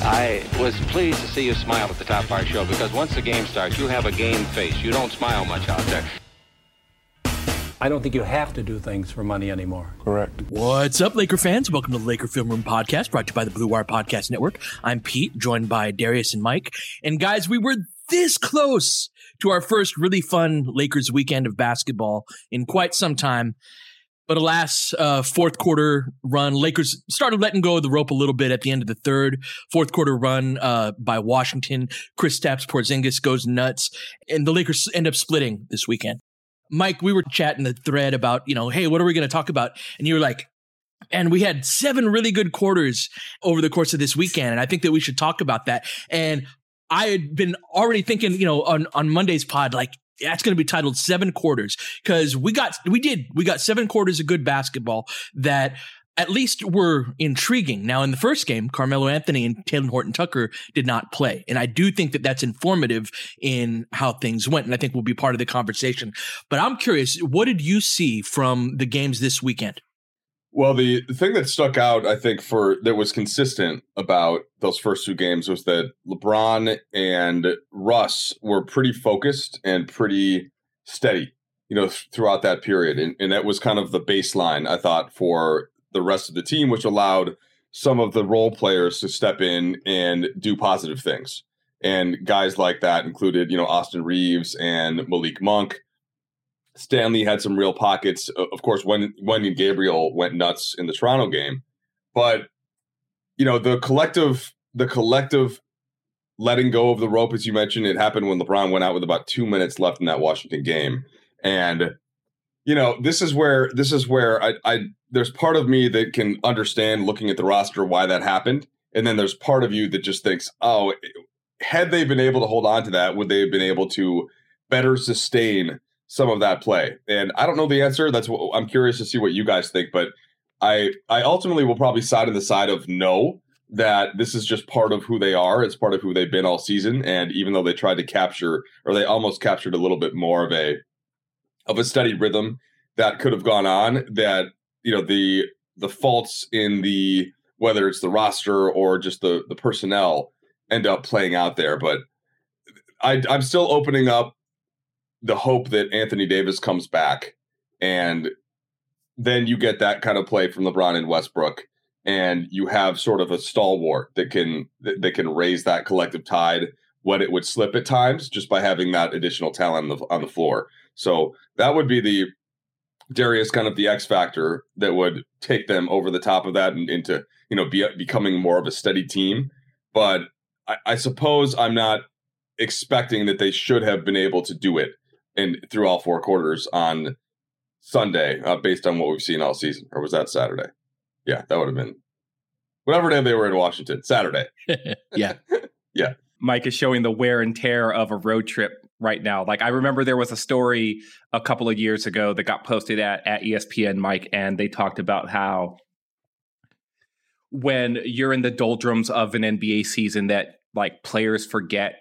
I was pleased to see you smile at the top of our show because once the game starts, you have a game face. You don't smile much out there. I don't think you have to do things for money anymore. Correct. What's up, Laker fans? Welcome to the Laker Film Room Podcast, brought to you by the Blue Wire Podcast Network. I'm Pete, joined by Darius and Mike. And guys, we were this close to our first really fun Lakers weekend of basketball in quite some time. But alas, uh, fourth quarter run, Lakers started letting go of the rope a little bit at the end of the third. Fourth quarter run uh, by Washington. Kristaps Porzingis goes nuts, and the Lakers end up splitting this weekend. Mike, we were chatting the thread about, you know, hey, what are we going to talk about? And you were like, and we had seven really good quarters over the course of this weekend. And I think that we should talk about that. And I had been already thinking, you know, on, on Monday's pod, like, that's going to be titled seven quarters because we got, we did, we got seven quarters of good basketball that at least were intriguing. Now, in the first game, Carmelo Anthony and Talen Horton Tucker did not play. And I do think that that's informative in how things went. And I think will be part of the conversation. But I'm curious, what did you see from the games this weekend? Well, the, thing that stuck out, I think, for that was consistent about those first two games was that LeBron and Russ were pretty focused and pretty steady, you know, th- throughout that period. And, and that was kind of the baseline, I thought, for the rest of the team, which allowed some of the role players to step in and do positive things. And guys like that included, you know, Austin Reaves and Malik Monk. Stanley had some real pockets. Of course, when Wenyen Gabriel went nuts in the Toronto game, but you know the collective, the collective letting go of the rope, as you mentioned, it happened when LeBron went out with about two minutes left in that Washington game, and you know this is where this is where I, I there's part of me that can understand looking at the roster why that happened, and then there's part of you that just thinks, oh, had they been able to hold on to that, would they have been able to better sustain? Some of that play? And I don't know the answer. That's what I'm curious to see what you guys think. But I I ultimately will probably side on the side of no, that this is just part of who they are. It's part of who they've been all season. And even though they tried to capture or they almost captured a little bit more of a of a steady rhythm that could have gone on, that you know, the the faults in the whether it's the roster or just the the personnel end up playing out there. But I, I'm still opening up the hope that Anthony Davis comes back and then you get that kind of play from LeBron and Westbrook and you have sort of a stalwart that can that, that can raise that collective tide when it would slip at times just by having that additional talent on the, on the floor. So that would be the Darius kind of the X factor that would take them over the top of that and into you know be, becoming more of a steady team. But I, I suppose I'm not expecting that they should have been able to do it in through all four quarters on Sunday, uh, based on what we've seen all season. Or was that Saturday? Yeah, that would have been whatever day they were in Washington. Saturday. yeah, yeah. Mike is showing the wear and tear of a road trip right now. Like I remember there was a story a couple of years ago that got posted at at ESPN, Mike, and they talked about how when you're in the doldrums of an NBA season that like players forget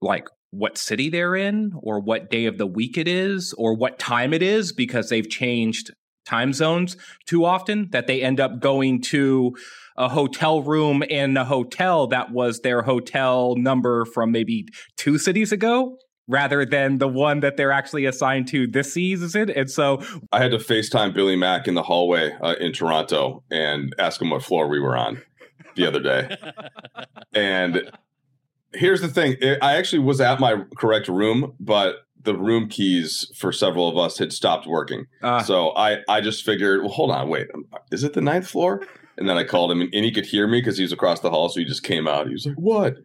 like what city they're in or what day of the week it is or what time it is because they've changed time zones too often that they end up going to a hotel room in a hotel that was their hotel number from maybe two cities ago rather than the one that they're actually assigned to this season. And so I had to FaceTime Billy Mack in the hallway uh, in Toronto and ask him what floor we were on the other day. and here's the thing I actually was at my correct room, but the room keys for several of us had stopped working. Uh, so I, I just figured, well, hold on, wait, is it the ninth floor? And then I called him, and, and he could hear me because he was across the hall. So he just came out. He was like, "What?"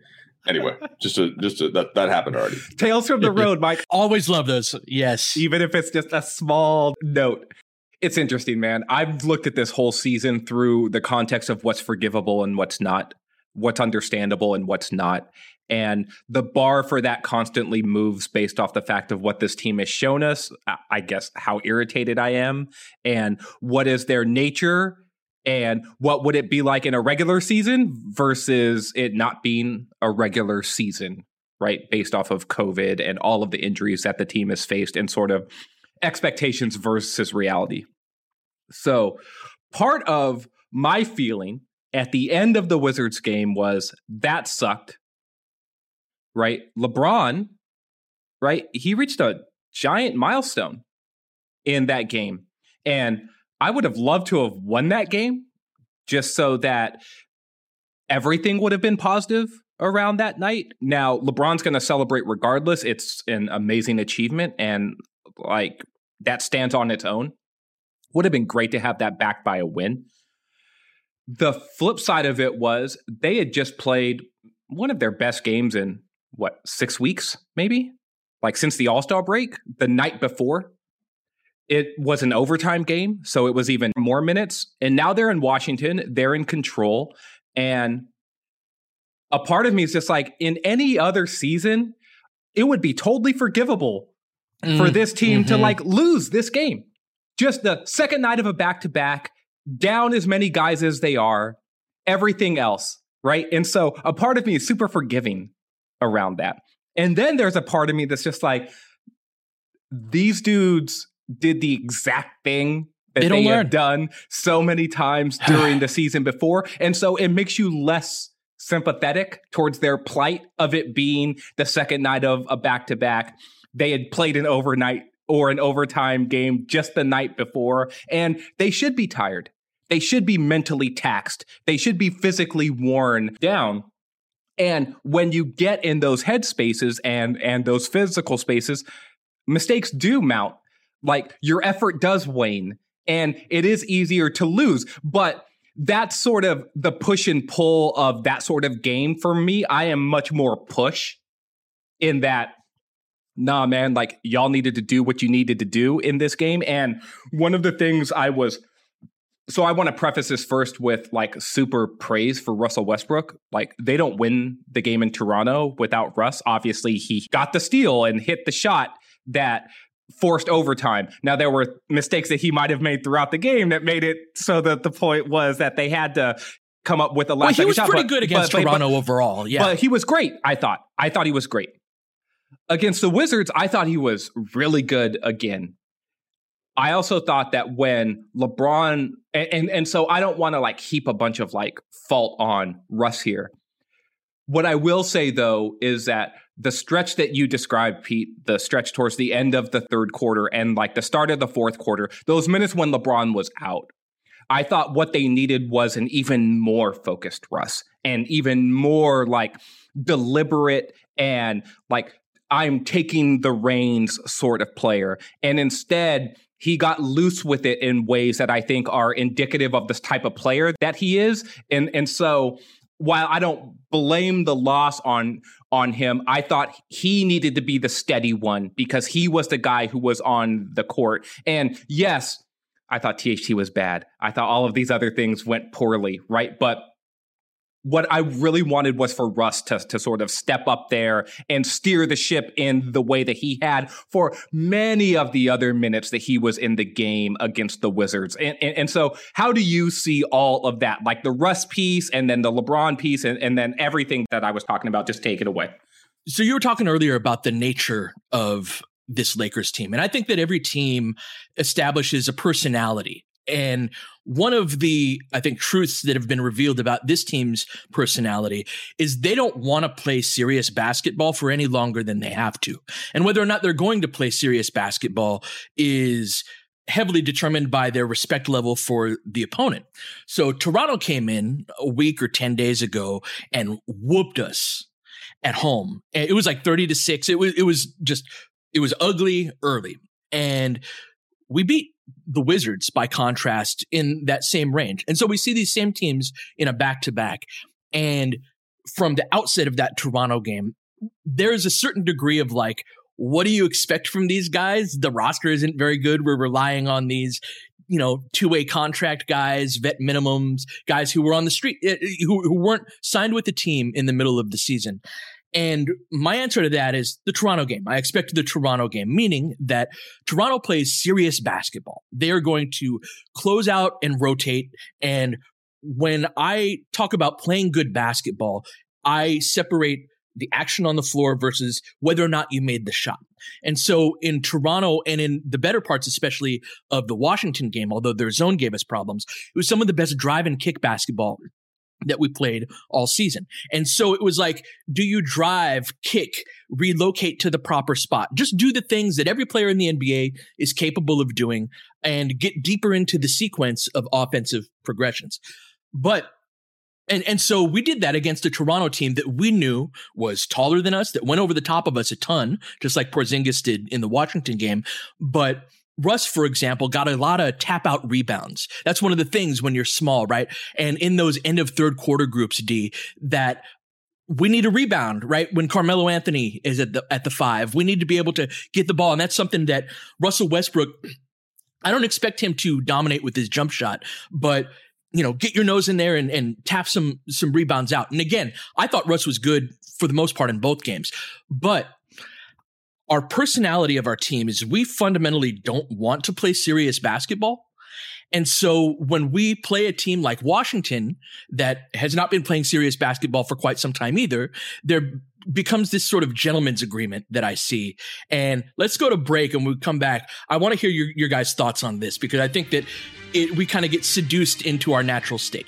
Anyway, just a, just a, that that happened already. Tales from the road, Mike. Always love those. Yes, even if it's just a small note. It's interesting, man. I've looked at this whole season through the context of what's forgivable and what's not, what's understandable and what's not. And the bar for that constantly moves based off the fact of what this team has shown us. I guess how irritated I am and what is their nature and what would it be like in a regular season versus it not being a regular season, right? Based off of COVID and all of the injuries that the team has faced and sort of expectations versus reality. So, part of my feeling at the end of the Wizards game was that sucked, right? LeBron, right? He reached a giant milestone in that game. And I would have loved to have won that game just so that everything would have been positive around that night. Now, LeBron's going to celebrate regardless. It's an amazing achievement and like that stands on its own. Would have been great to have that backed by a win. The flip side of it was they had just played one of their best games in what, six weeks, maybe? Like since the All Star break, the night before. It was an overtime game, so it was even more minutes. And now they're in Washington, they're in control. And a part of me is just like, in any other season, it would be totally forgivable mm, for this team mm-hmm. to like lose this game. Just the second night of a back to back, down as many guys as they are, everything else, right? And so a part of me is super forgiving around that. And then there's a part of me that's just like, these dudes did the exact thing that they, they have done so many times during the season before. And so it makes you less sympathetic towards their plight of it being the second night of a back to back. They had played an overnight or an overtime game just the night before, and they should be tired. They should be mentally taxed. They should be physically worn down. And when you get in those headspaces and and those physical spaces, mistakes do mount like your effort does wane and it is easier to lose. But that's sort of the push and pull of that sort of game for me. I am much more push in that nah man like y'all needed to do what you needed to do in this game and one of the things i was so i want to preface this first with like super praise for russell westbrook like they don't win the game in toronto without russ obviously he got the steal and hit the shot that forced overtime. Now there were mistakes that he might have made throughout the game that made it so that the point was that they had to come up with a last. Well, he was shot, pretty but, good against but, Toronto but, overall. Yeah, but he was great. I thought. I thought he was great against the Wizards. I thought he was really good again. I also thought that when LeBron and and, and so I don't want to like heap a bunch of like fault on Russ here. What I will say though is that the stretch that you described, Pete, the stretch towards the end of the third quarter and like the start of the fourth quarter, those minutes when LeBron was out, I thought what they needed was an even more focused Russ and even more like deliberate and like I'm taking the reins sort of player. And instead, he got loose with it in ways that I think are indicative of this type of player that he is. And and so while I don't blame the loss on on him, I thought he needed to be the steady one because he was the guy who was on the court. And yes, I thought THT was bad. I thought all of these other things went poorly, right? But what I really wanted was for Russ to, to sort of step up there and steer the ship in the way that he had for many of the other minutes that he was in the game against the Wizards. And, and, and so, how do you see all of that? Like the Russ piece and then the LeBron piece and, and then everything that I was talking about? Just take it away. So you were talking earlier about the nature of this Lakers team. And I think that every team establishes a personality. And one of the, I think, truths that have been revealed about this team's personality is they don't want to play serious basketball for any longer than they have to. And whether or not they're going to play serious basketball is heavily determined by their respect level for the opponent. So Toronto came in a week or 10 days ago and whooped us at home. It was like 30 to 6. It was it was just it was ugly early. And we beat the Wizards by contrast in that same range. And so we see these same teams in a back to back. And from the outset of that Toronto game, there's a certain degree of like, what do you expect from these guys? The roster isn't very good. We're relying on these, you know, two way contract guys, vet minimums, guys who were on the street, eh, eh, who, who weren't signed with the team in the middle of the season. And my answer to that is the Toronto game. I expected the Toronto game, meaning that Toronto plays serious basketball. They are going to close out and rotate. And when I talk about playing good basketball, I separate the action on the floor versus whether or not you made the shot. And so in Toronto and in the better parts, especially of the Washington game, although their zone gave us problems, it was some of the best drive and kick basketball that we played all season. And so it was like, do you drive, kick, relocate to the proper spot? Just do the things that every player in the NBA is capable of doing and get deeper into the sequence of offensive progressions. But and and so we did that against a Toronto team that we knew was taller than us, that went over the top of us a ton, just like Porzingis did in the Washington game. But Russ, for example, got a lot of tap out rebounds. That's one of the things when you're small, right? And in those end of third quarter groups, D, that we need a rebound, right? When Carmelo Anthony is at the at the five, we need to be able to get the ball, and that's something that Russell Westbrook. I don't expect him to dominate with his jump shot, but you know, get your nose in there and, and tap some some rebounds out. And again, I thought Russ was good for the most part in both games, but our personality of our team is we fundamentally don't want to play serious basketball. And so when we play a team like Washington that has not been playing serious basketball for quite some time either, there becomes this sort of gentleman's agreement that I see. And let's go to break and we come back. I want to hear your, your guys' thoughts on this because I think that it, we kind of get seduced into our natural state.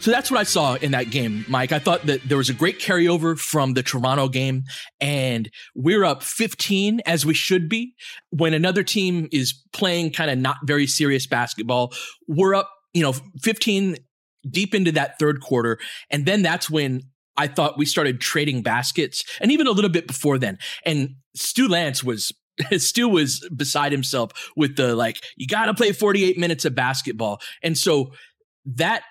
So that's what I saw in that game, Mike. I thought that there was a great carryover from the Toronto game, and we're up 15 as we should be. When another team is playing kind of not very serious basketball, we're up, you know, 15 deep into that third quarter. And then that's when I thought we started trading baskets, and even a little bit before then. And Stu Lantz was Stu was beside himself with the like, you got to play 48 minutes of basketball. And so that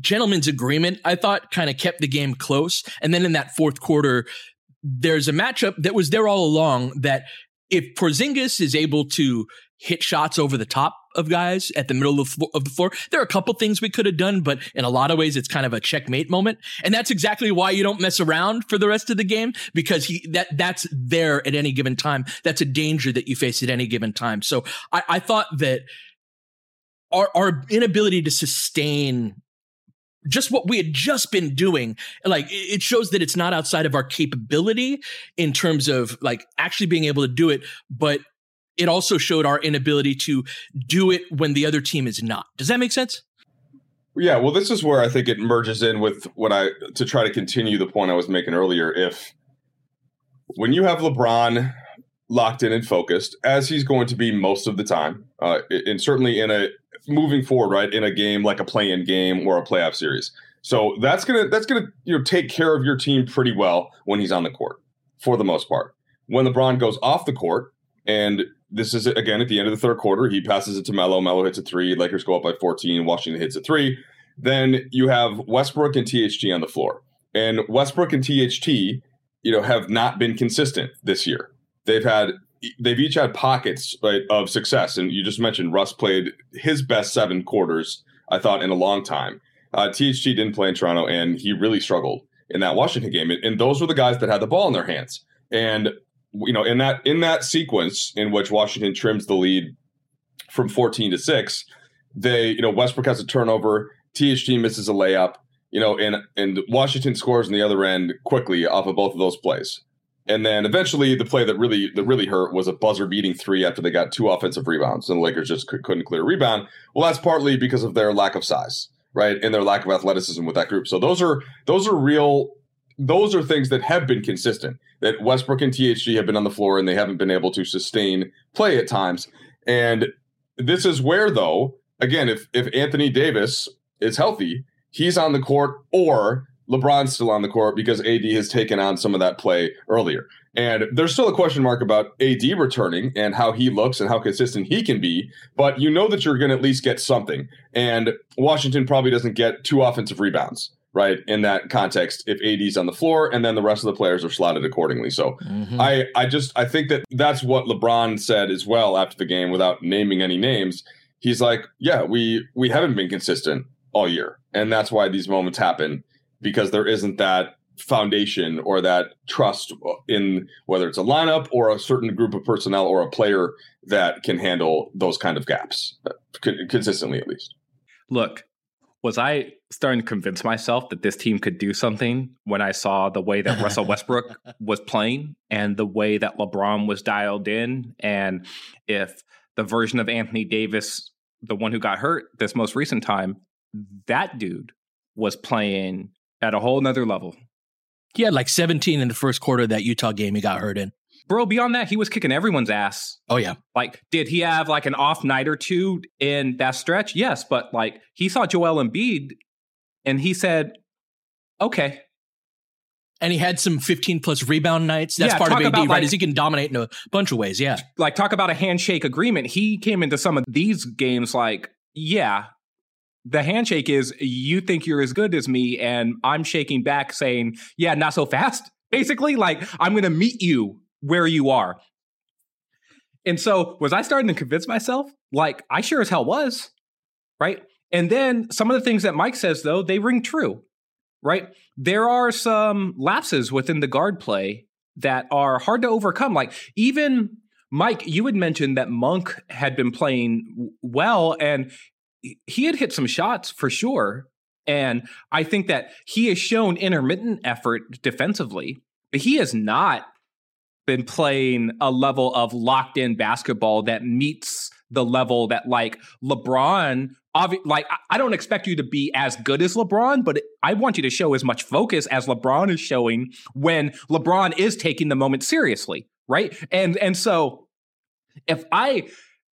gentleman's agreement, I thought, kind of kept the game close. And then in that fourth quarter, there's a matchup that was there all along that if Porzingis is able to hit shots over the top of guys at the middle of, of the floor, there are a couple things we could have done, but in a lot of ways, it's kind of a checkmate moment. And that's exactly why you don't mess around for the rest of the game because he, that, that's there at any given time. That's a danger that you face at any given time. So I, I thought that our, our inability to sustain just what we had just been doing like it shows that it's not outside of our capability in terms of like actually being able to do it but it also showed our inability to do it when the other team is not. Does that make sense? Yeah well this is where i think it merges in with what i to try to continue the point i was making earlier. If when you have lebron locked in and focused as he's going to be most of the time uh, and certainly in a moving forward, right, in a game like a play-in game or a playoff series. So that's gonna that's gonna you know take care of your team pretty well when he's on the court, for the most part. When LeBron goes off the court, and this is again at the end of the third quarter, he passes it to Melo. Melo hits a three. Lakers go up by 14. Washington hits a three. Then you have Westbrook and THT on the floor, and Westbrook and THT, you know, have not been consistent this year. They've had they've each had pockets of success. And you just mentioned Russ played his best seven quarters, I thought, in a long time. Uh, THT didn't play in Toronto, and he really struggled in that Washington game. And, and those were the guys that had the ball in their hands. And you know, in that in that sequence in which Washington trims the lead from 14 to six, they you know Westbrook has a turnover, THT misses a layup, you know, and and Washington scores on the other end quickly off of both of those plays. And then eventually, the play that really that really hurt was a buzzer beating three after they got two offensive rebounds, and the Lakers just could, not clear a rebound. Well, that's partly because of their lack of size, right, and their lack of athleticism with that group. So those are those are real. Those are things that have been consistent. That Westbrook and THT have been on the floor, and they haven't been able to sustain play at times. And this is where, though, again, if if Anthony Davis is healthy, he's on the court, or LeBron's still on the court because AD has taken on some of that play earlier. And there's still a question mark about AD returning and how he looks and how consistent he can be. But you know that you're going to at least get something. And Washington probably doesn't get two offensive rebounds, right? In that context, if AD's on the floor and then the rest of the players are slotted accordingly. So mm-hmm. I, I just, I think that that's what LeBron said as well after the game without naming any names. He's like, yeah, we, we haven't been consistent all year. And that's why these moments happen because there isn't that foundation or that trust in whether it's a lineup or a certain group of personnel or a player that can handle those kind of gaps consistently at least. Look was i starting to convince myself that this team could do something when i saw the way that russell westbrook was playing and the way that lebron was dialed in? And if the version of anthony davis the one who got hurt this most recent time that dude was playing at a whole nother level. He had like 17 in the first quarter of that Utah game he got hurt in. Bro, beyond that, he was kicking everyone's ass. Oh, yeah. Like, did he have like an off night or two in that stretch? Yes, but like he saw Joel Embiid and he said, okay. And he had some 15 plus rebound nights. That's yeah, part of AD, right? Like, is he can dominate in a bunch of ways. Yeah. Like, talk about a handshake agreement. He came into some of these games like, yeah, the handshake is you think you're as good as me and i'm shaking back saying yeah not so fast. Basically like i'm to meet you where you are. And so was i starting to convince myself? Like i sure as hell was right? And then some of the things that mike says though they ring true right? There are some lapses within the guard play that are hard to overcome. Like even Mike, you had mentioned that Monk had been playing well, and he had hit some shots for sure. And I think that he has shown intermittent effort defensively, but he has not been playing a level of locked in basketball that meets the level that like LeBron obvi- like I don't expect you to be as good as LeBron, but I want you to show as much focus as LeBron is showing when LeBron is taking the moment seriously, right? And and so if I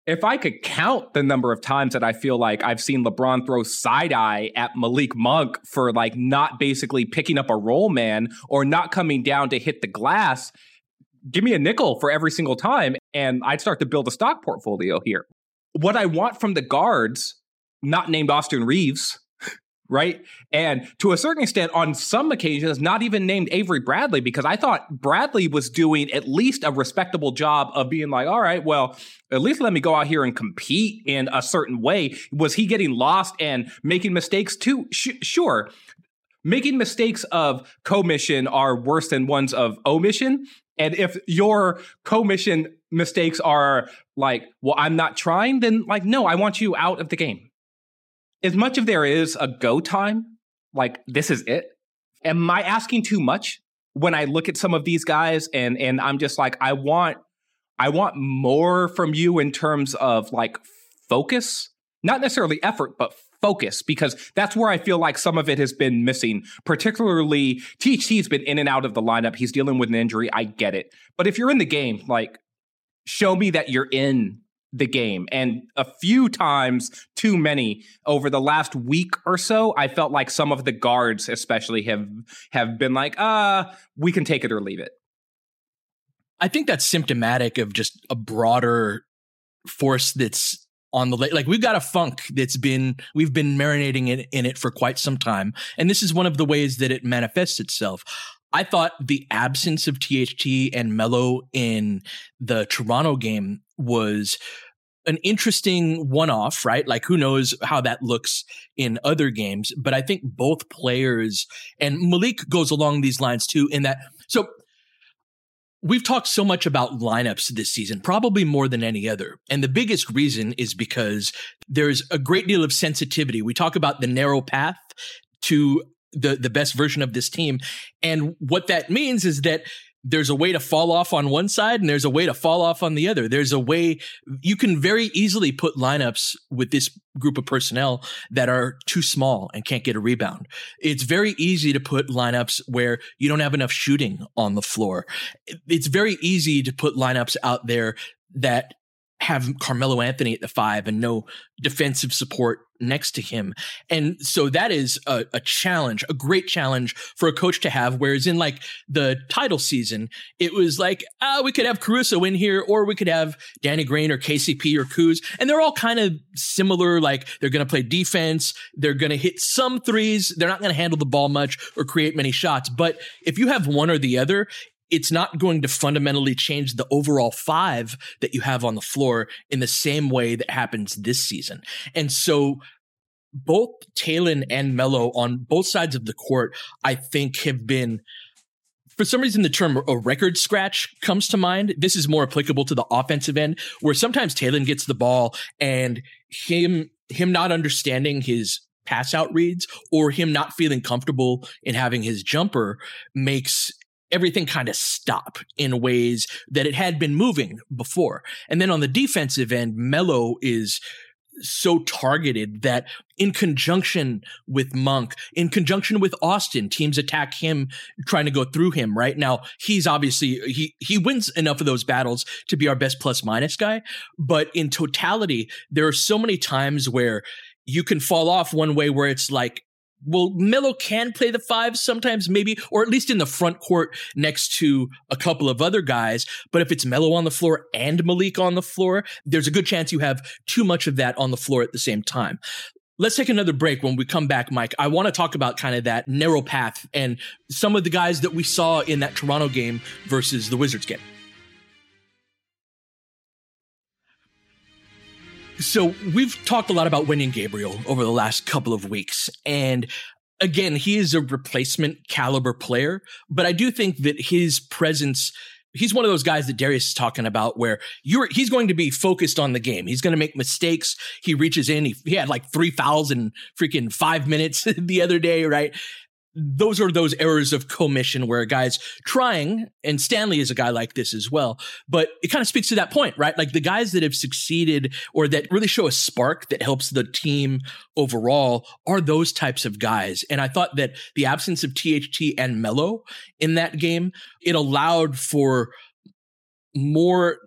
if I could count the number of times that I feel like I've seen LeBron throw side eye at Malik Monk for like not basically picking up a roll man or not coming down to hit the glass, give me a nickel for every single time and I'd start to build a stock portfolio here. What I want from the guards, not named Austin Reaves, right? And to a certain extent, on some occasions, not even named Avery Bradley, because I thought Bradley was doing at least a respectable job of being like, all right, well, at least let me go out here and compete in a certain way. Was he getting lost and making mistakes too? Sh- sure. Making mistakes of commission are worse than ones of omission. And if your commission mistakes are like, well, I'm not trying, then like, no, I want you out of the game as much of there is a go time like this is it? Am I asking too much when I look at some of these guys and and I'm just like I want I want more from you in terms of like focus, not necessarily effort, but focus because that's where I feel like some of it has been missing. Particularly, THT's been in and out of the lineup. He's dealing with an injury. I get it. But if you're in the game, like, show me that you're in the game. And a few times, too many over the last week or so, I felt like some of the guards, especially, have have been like, uh, we can take it or leave it. I think that's symptomatic of just a broader force that's on the like we've got a funk that's been we've been marinating in, in it for quite some time and this is one of the ways that it manifests itself I thought the absence of THT and Melo in the Toronto game was an interesting one off, right? Like, who knows how that looks in other games. But I think both players and Malik goes along these lines too, in that. So We've talked so much about lineups this season, probably more than any other. And the biggest reason is because there's a great deal of sensitivity. We talk about the narrow path to the, the best version of this team. And what that means is that there's a way to fall off on one side and there's a way to fall off on the other. There's a way you can very easily put lineups with this group of personnel that are too small and can't get a rebound. It's very easy to put lineups where you don't have enough shooting on the floor. It's very easy to put lineups out there that have Carmelo Anthony at the five and no defensive support next to him. And so that is a, a, challenge, a great challenge for a coach to have. Whereas in like the title season, it was like, ah, we could have Caruso in here, or we could have Danny Green or KCP or Kuz. And they're all kind of similar. Like they're going to play defense. They're going to hit some threes. They're not going to handle the ball much or create many shots. But if you have one or the other, it's not going to fundamentally change the overall five that you have on the floor in the same way that happens this season. And so both Talen and Melo on both sides of the court, I think have been for some reason the term a record scratch comes to mind. This is more applicable to the offensive end where sometimes Talen gets the ball and him him not understanding his pass out reads or him not feeling comfortable in having his jumper makes everything kind of stop in ways that it had been moving before. And then on the defensive end, Melo is so targeted that in conjunction with Monk, in conjunction with Austin, teams attack him, trying to go through him. Right now, he's obviously he he wins enough of those battles to be our best plus minus guy. But in totality, there are so many times where you can fall off one way where it's like well, Melo can play the five sometimes, maybe, or at least in the front court next to a couple of other guys. But if it's Melo on the floor and Malik on the floor, there's a good chance you have too much of that on the floor at the same time. Let's take another break. When we come back, Mike, I want to talk about kind of that narrow path and some of the guys that we saw in that Toronto game versus the Wizards game. So we've talked a lot about Wenyen Gabriel over the last couple of weeks. And again, he is a replacement caliber player, but I do think that his presence he's one of those guys that Darius is talking about where you're he's going to be focused on the game. He's going to make mistakes. He reaches in. He, he had like three fouls in freaking five minutes the other day, right? Those are those errors of commission where a guy's trying, and Stanley is a guy like this as well. But it kind of speaks to that point, right? Like the guys that have succeeded or that really show a spark that helps the team overall are those types of guys. And I thought that the absence of THT and Melo in that game, it allowed for more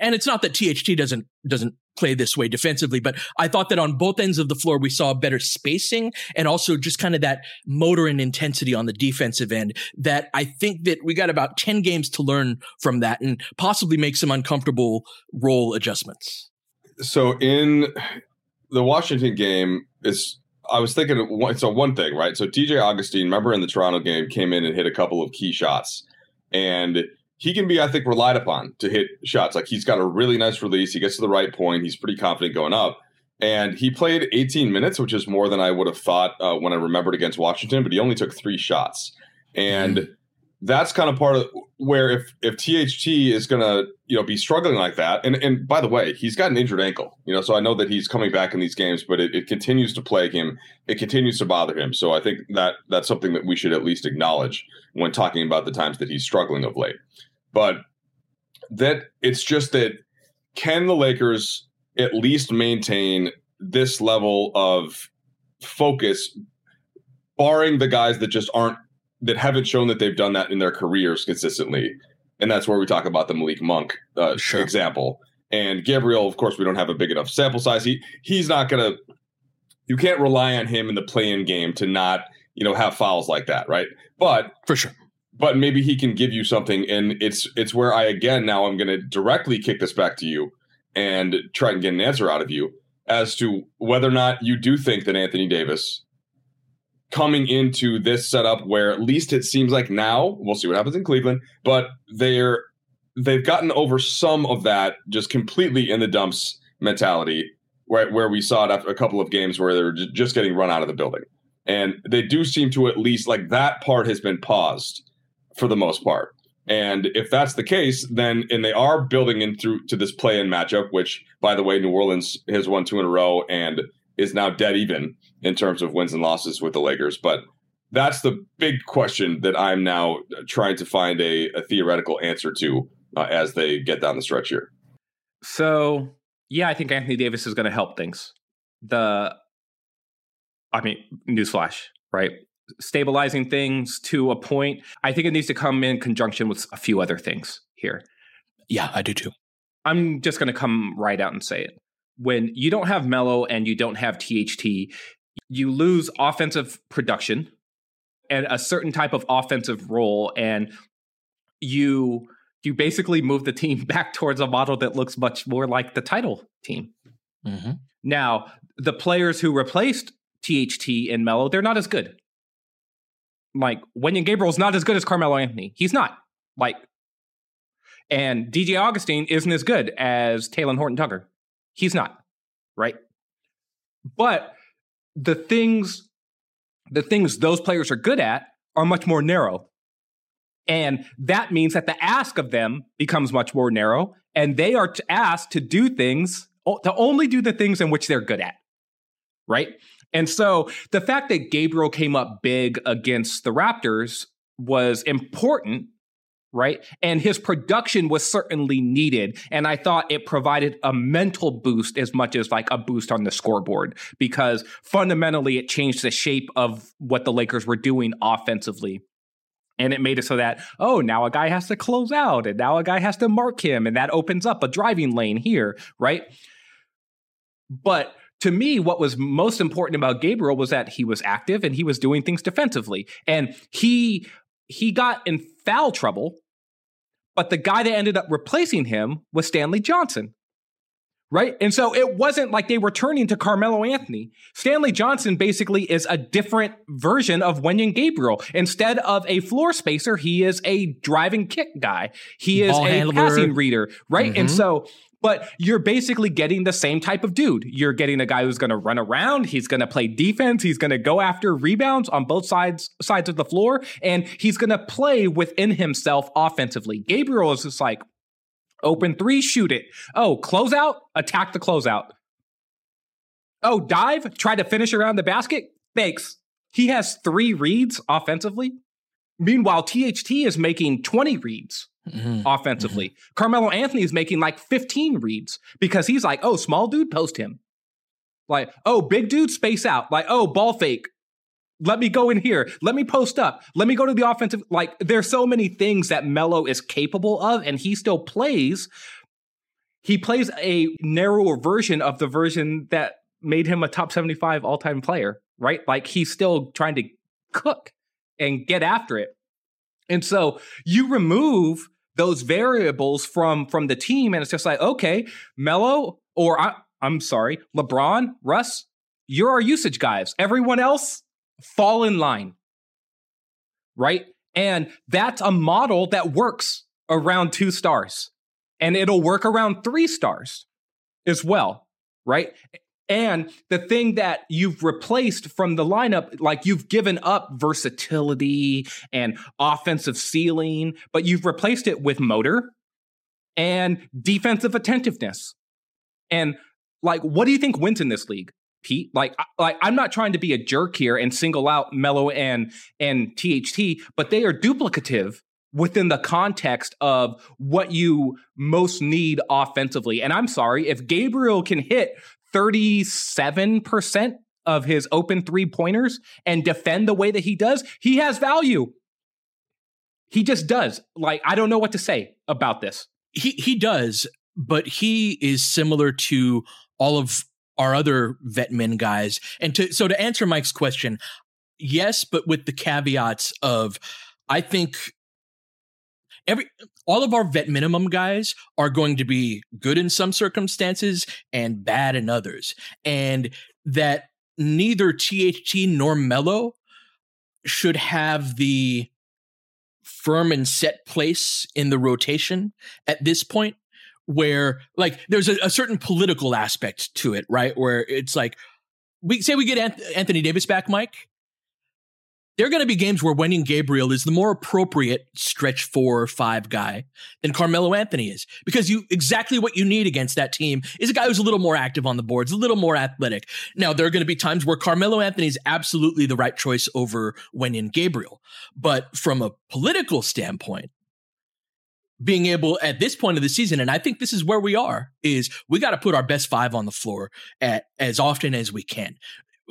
and it's not that THT doesn't doesn't play this way defensively, but I thought that on both ends of the floor we saw better spacing and also just kind of that motor and intensity on the defensive end that I think that we got about 10 games to learn from that and possibly make some uncomfortable role adjustments. So in the Washington game is I was thinking it's so a one thing, right? So DJ Augustin, remember in the Toronto game came in and hit a couple of key shots and he can be, I think, relied upon to hit shots. Like he's got a really nice release. He gets to the right point. He's pretty confident going up. And he played 18 minutes, which is more than I would have thought uh, when I remembered against Washington, but he only took three shots. And mm that's kind of part of where if if THT is going to you know be struggling like that, and and by the way, he's got an injured ankle, you know, so I know that he's coming back in these games, but it, it continues to plague him, it continues to bother him. So I think that that's something that we should at least acknowledge when talking about the times that he's struggling of late. But that it's just that can the Lakers at least maintain this level of focus, barring the guys that just aren't that haven't shown that they've done that in their careers consistently. And that's where we talk about the Malik Monk uh, sure. example. And Gabriel, of course, we don't have a big enough sample size. He he's not gonna. You can't rely on him in the play-in game to not you know have fouls like that, right? But for sure. But maybe he can give you something, and it's it's where I again now I'm going to directly kick this back to you and try and get an answer out of you as to whether or not you do think that Anthony Davis coming into this setup where at least it seems like now we'll see what happens in Cleveland, but they're they've gotten over some of that just completely in the dumps mentality, right? Where we saw it after a couple of games where they're just getting run out of the building, and they do seem to at least like that part has been paused for the most part. And if that's the case, then and they are building in through to this play-in matchup, which by the way, New Orleans has won two in a row and is now dead even in terms of wins and losses with the Lakers. But that's the big question that I'm now trying to find a, a theoretical answer to uh, as they get down the stretch here. So, yeah, I think Anthony Davis is going to help things. The, I mean, newsflash, right? Stabilizing things to a point. I think it needs to come in conjunction with a few other things here. Yeah, I do too. I'm just going to come right out and say it when you don't have Melo and you don't have THT, you lose offensive production and a certain type of offensive role and you you basically move the team back towards a model that looks much more like the title team. Mm-hmm. Now, the players who replaced THT and Melo, they're not as good. Like Wenyen Gabriel's not as good as Carmelo Anthony. He's not. Like and DJ Augustin isn't as good as Talen Horton Tucker. He's not, right? But the things the things those players are good at are much more narrow. And that means that the ask of them becomes much more narrow, and they are asked to do things, to only do the things in which they're good at. Right? And so the fact that Gabriel came up big against the Raptors was important right? And his production was certainly needed. And I thought it provided a mental boost as much as like a boost on the scoreboard because fundamentally it changed the shape of what the Lakers were doing offensively. And it made it so that, oh, now a guy has to close out and now a guy has to mark him. And that opens up a driving lane here, right? But to me, what was most important about Gabriel was that he was active and he was doing things defensively. And he he got in foul trouble, but the guy that ended up replacing him was Stanley Johnson. Right? And so it wasn't like they were turning to Carmelo Anthony. Stanley Johnson basically is a different version of Wenyen Gabriel. Instead of a floor spacer, he is a driving kick guy. He is Ball a handler. passing reader, right? Mm-hmm. And so but you're basically getting the same type of dude. You're getting a guy who's going to run around, he's going to play defense, he's going to go after rebounds on both sides sides of the floor, and he's going to play within himself offensively. Gabriel is just like open three, shoot it. Oh, close out, attack the closeout. Oh, dive, try to finish around the basket. Thanks. He has three reads offensively. Meanwhile, THT is making 20 reads mm-hmm. offensively. Mm-hmm. Carmelo Anthony is making like 15 reads because he's like, oh, small dude, post him. Like, oh, big dude, space out. Like, oh, ball fake. Let me go in here. Let me post up. Let me go to the offensive. Like, there's so many things that Melo is capable of, and he still plays. He plays a narrower version of the version that made him a top 75 all time player, right? Like, he's still trying to cook and get after it. And so you remove those variables from from the team, and it's just like, okay, Melo, or I, I'm sorry, LeBron, Russ, you're our usage guys. Everyone else, fall in line. Right? And that's a model that works around two stars. And it'll work around three stars as well. Right? And the thing that you've replaced from the lineup, like you've given up versatility and offensive ceiling, but you've replaced it with motor and defensive attentiveness. And like, what do you think wins in this league? Pete. Like, like I'm not trying to be a jerk here and single out Melo and and THT, but they are duplicative within the context of what you most need offensively. And I'm sorry, if Gabriel can hit 37% of his open three pointers and defend the way that he does, he has value. He just does. Like, I don't know what to say about this. He he does, but he is similar to all of our other vet men guys. And to so to answer Mike's question, yes, but with the caveats of I think every all of our vet minimum guys are going to be good in some circumstances and bad in others. And that neither THT nor Melo should have the firm and set place in the rotation at this point where like there's a, a, certain political aspect to it, right? Where it's like we say we get Anthony Davis back, Mike. There are going to be games where Wenyen Gabriel is the more appropriate stretch four or five guy than Carmelo Anthony is because you exactly what you need against that team is a guy who's a little more active on the boards, a little more athletic. Now there are going to be times where Carmelo Anthony is absolutely the right choice over Wenyen Gabriel, but from a political standpoint, being able at this point of the season, and I think this is where we are, is we got to put our best five on the floor at as often as we can.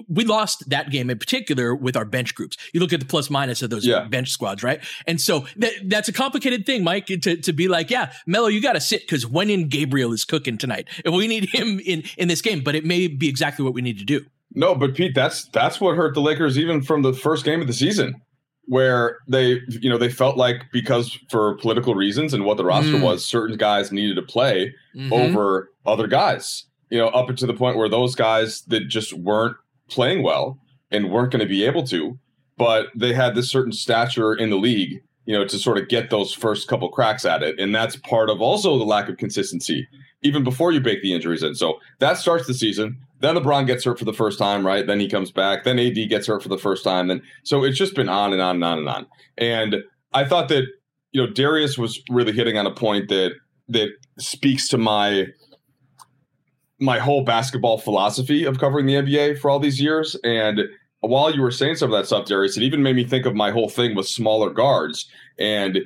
We lost that game in particular with our bench groups. You look at the plus minus of those yeah. bench squads, right? And so that, that's a complicated thing, Mike, to, to be like, yeah, Melo, you got to sit because Wenyen Gabriel is cooking tonight, and we need him in in this game. But it may be exactly what we need to do. No, but Pete, that's that's what hurt the Lakers even from the first game of the season where they you know they felt like because for political reasons and what the roster mm. was certain guys needed to play mm-hmm. over other guys you know up to the point where those guys that just weren't playing well and weren't going to be able to but they had this certain stature in the league you know to sort of get those first couple cracks at it and that's part of also the lack of consistency even before you bake the injuries in so that starts the season then LeBron gets hurt for the first time, right? Then he comes back. Then AD gets hurt for the first time. Then so it's just been on and on and on and on. And I thought that you know Darius was really hitting on a point that that speaks to my my whole basketball philosophy of covering the NBA for all these years. And while you were saying some of that stuff, Darius, it even made me think of my whole thing with smaller guards. And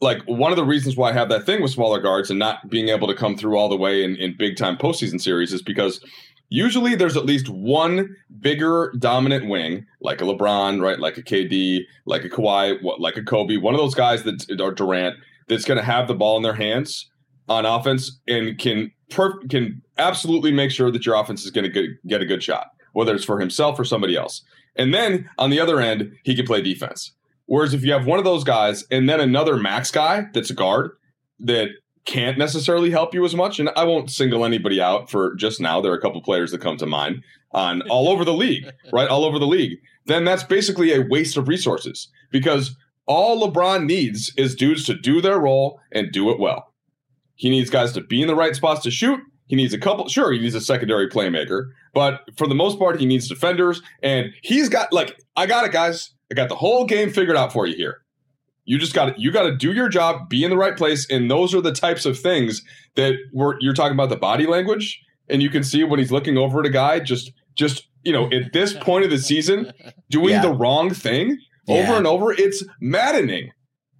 like one of the reasons why I have that thing with smaller guards and not being able to come through all the way in, in big time postseason series is because usually there's at least one bigger dominant wing, like a LeBron, right? Like a KD, like a Kawhi, like a Kobe, one of those guys that are Durant that's going to have the ball in their hands on offense and can per- can absolutely make sure that your offense is going to get a good shot, whether it's for himself or somebody else. And then on the other end, he can play defense. Whereas if you have one of those guys and then another max guy that's a guard that can't necessarily help you as much. And I won't single anybody out for just now. There are a couple players that come to mind on all over the league, right? All over the league. Then that's basically a waste of resources because all LeBron needs is dudes to do their role and do it well. He needs guys to be in the right spots to shoot. He needs a couple, sure, he needs a secondary playmaker, but for the most part, he needs defenders. And he's got, like, I got it, guys. I got the whole game figured out for you here. You just got to you got to do your job, be in the right place, and those are the types of things that we're you're talking about the body language, and you can see when he's looking over at a guy, just just you know at this point of the season, doing yeah. the wrong thing over yeah. and over. It's maddening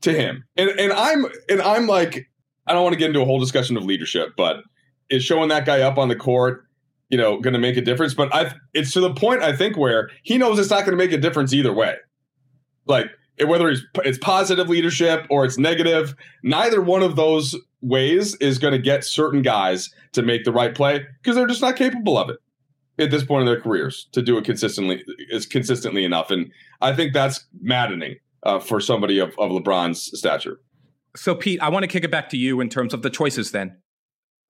to him, and and I'm and I'm like I don't want to get into a whole discussion of leadership, but is showing that guy up on the court you know going to make a difference but i it's to the point i think where he knows it's not going to make a difference either way like whether it's, it's positive leadership or it's negative, neither one of those ways is going to get certain guys to make the right play because they're just not capable of it at this point in their careers to do it consistently is consistently enough. And I think that's maddening uh, for somebody of, of LeBron's stature. So, Pete, I want to kick it back to you in terms of the choices then.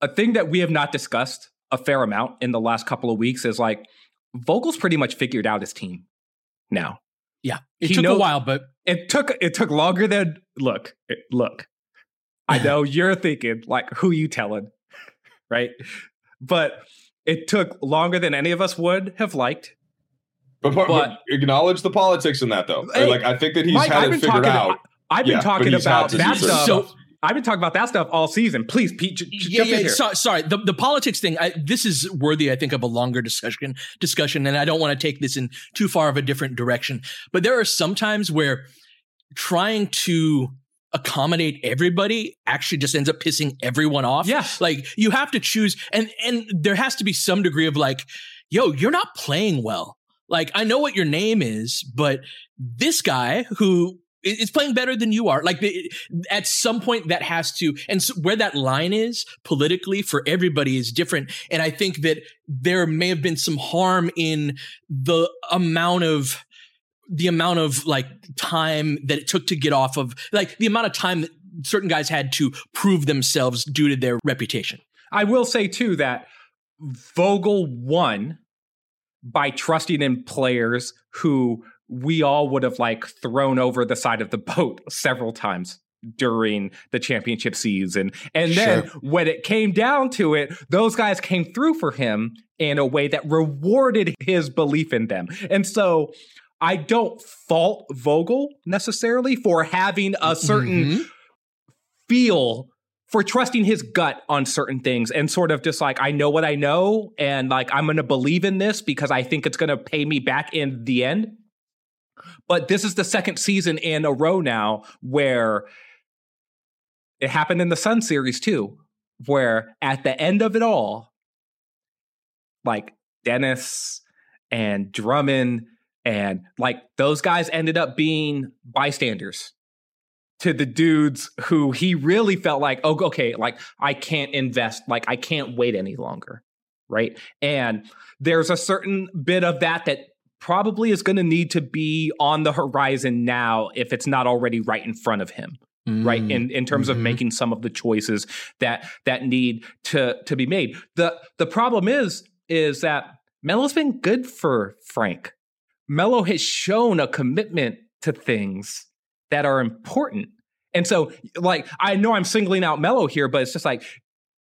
A thing that we have not discussed a fair amount in the last couple of weeks is like Vogel's pretty much figured out his team now. Yeah, it he took knows, a while, but it took it took longer than look it, look. I know you're thinking like, who you telling, right? But It took longer than any of us would have liked. But, but, But- acknowledge the politics in that, though. Hey, like I think that he's Mike, had I've it been figured talking. out. I've been Yeah, talking about to that stuff. So- I've been talking about that stuff all season. Please, Pete, j- j- yeah, jump yeah, in here. so- sorry. The, the politics thing, I, this is worthy, I think, of a longer discussion, discussion, and I don't want to take this in too far of a different direction. But there are some times where trying to accommodate everybody actually just ends up pissing everyone off. Yeah. Like you have to choose and and there has to be some degree of like, yo, you're not playing well. Like I know what your name is, but this guy who i- is playing better than you are. Like at some point that has to, and so where that line is politically for everybody is different. And I think that there may have been some harm in the amount of the amount of like time that it took to get off of like the amount of time that certain guys had to prove themselves due to their reputation. I will say too that Vogel won by trusting in players who we all would have like thrown over the side of the boat several times during the championship season. And then when it came down to it, those guys came through for him in a way that rewarded his belief in them. And so I don't fault Vogel necessarily for having a certain Mhm. feel for trusting his gut on certain things and sort of just like I know what I know and like I'm going to believe in this because I think it's going to pay me back in the end. But this is the second season in a row now where it happened in the Sun series too, where at the end of it all, like Dennis and Drummond and like those guys ended up being bystanders to the dudes who he really felt like, oh, okay, like I can't invest, like I can't wait any longer. Right. And there's a certain bit of that that probably is going to need to be on the horizon now if it's not already right in front of him right? In in terms of Mhm. making some of the choices that that need to to be made. The the problem is is that Melo's been good for Frank. Melo has shown a commitment to things that are important. And so like I know I'm singling out Melo here but it's just like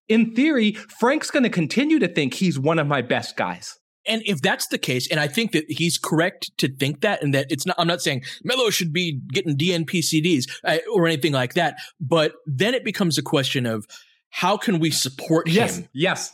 in theory Frank's going to continue to think he's one of my best guys And if that's the case, and I think that he's correct to think that, and that it's not, I'm not saying Melo should be getting DNP CDs uh, or anything like that, but then it becomes a question of how can we support him? yes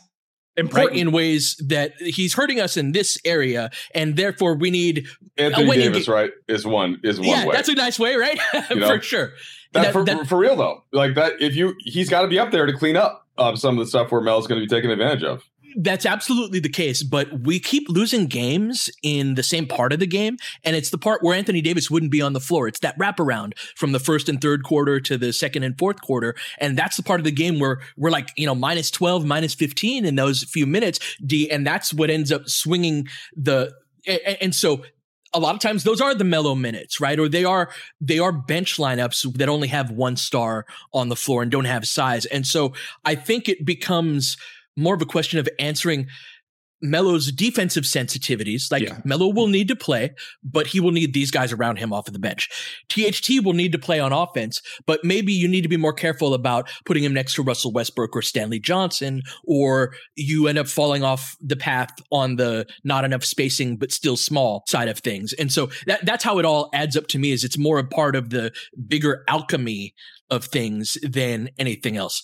Right, important in ways that he's hurting us in this area, and therefore we need. Anthony Davis, get- right, is one is one yeah, way. that's a nice way, right? know? For sure. That, that- for, that- for real though, like that. If you, he's got to be up there to clean up um, some of the stuff where Mel's going to be taken advantage of. That's absolutely the case, but we keep losing games in the same part of the game, and it's the part where Anthony Davis wouldn't be on the floor. It's that wraparound from the first and third quarter to the second and fourth quarter, and that's the part of the game where we're like, you know, minus 12, minus 15 in those few minutes, D, and that's what ends up swinging the, and, and so a lot of times those are the Melo minutes, right? Or they are they are bench lineups that only have one star on the floor and don't have size. And so I think it becomes more of a question of answering Melo's defensive sensitivities. Like Yeah. Melo will need to play, but he will need these guys around him off of the bench. THT will need to play on offense, but maybe you need to be more careful about putting him next to Russell Westbrook or Stanley Johnson, or you end up falling off the path on the not enough spacing but still small side of things. And so that that's how it all adds up to me is it's more a part of the bigger alchemy of things than anything else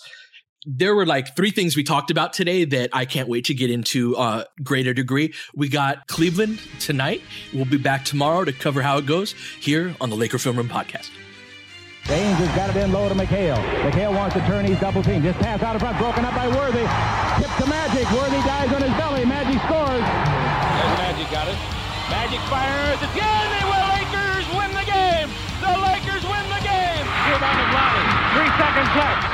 there were like three things we talked about today that I can't wait to get into a greater degree. We got Cleveland tonight. We'll be back tomorrow to cover how it goes here on the Laker Film Room podcast. James has got it in low to McHale. McHale wants to turn. He's double teamed. Just pass out in front. Broken up by Worthy. Tip to Magic. Worthy dies on his belly. Magic scores. There's Magic got it. Magic fires. It's good. They will. Lakers win the game. The Lakers win the game. Rebound of Lonnie. Three seconds left.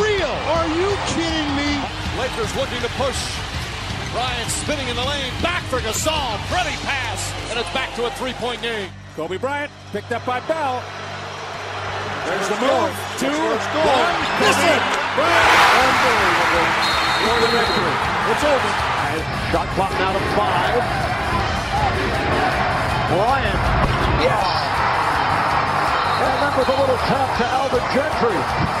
Are you kidding me? Lakers looking to push Bryant spinning in the lane. Back for Gasol. Pretty pass. And it's back to a three-point game. Kobe Bryant picked up by Bell. There's the Let's move. Two, Let's one. Miss it. Bryant. Unbelievable. For the victory. It's over. Shot clock now to five. Bryant. Yes. And then with a little tap to Alvin Gentry.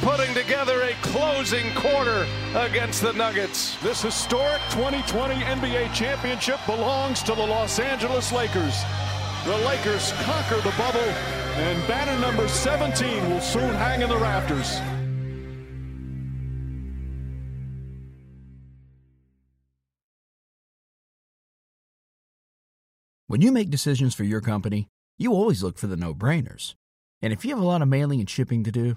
putting together a closing quarter against the Nuggets. This historic 2020 NBA championship belongs to the Los Angeles Lakers. The Lakers conquer the bubble, and banner number 17 will soon hang in the rafters. When you make decisions for your company, you always look for the no brainers. And if you have a lot of mailing and shipping to do,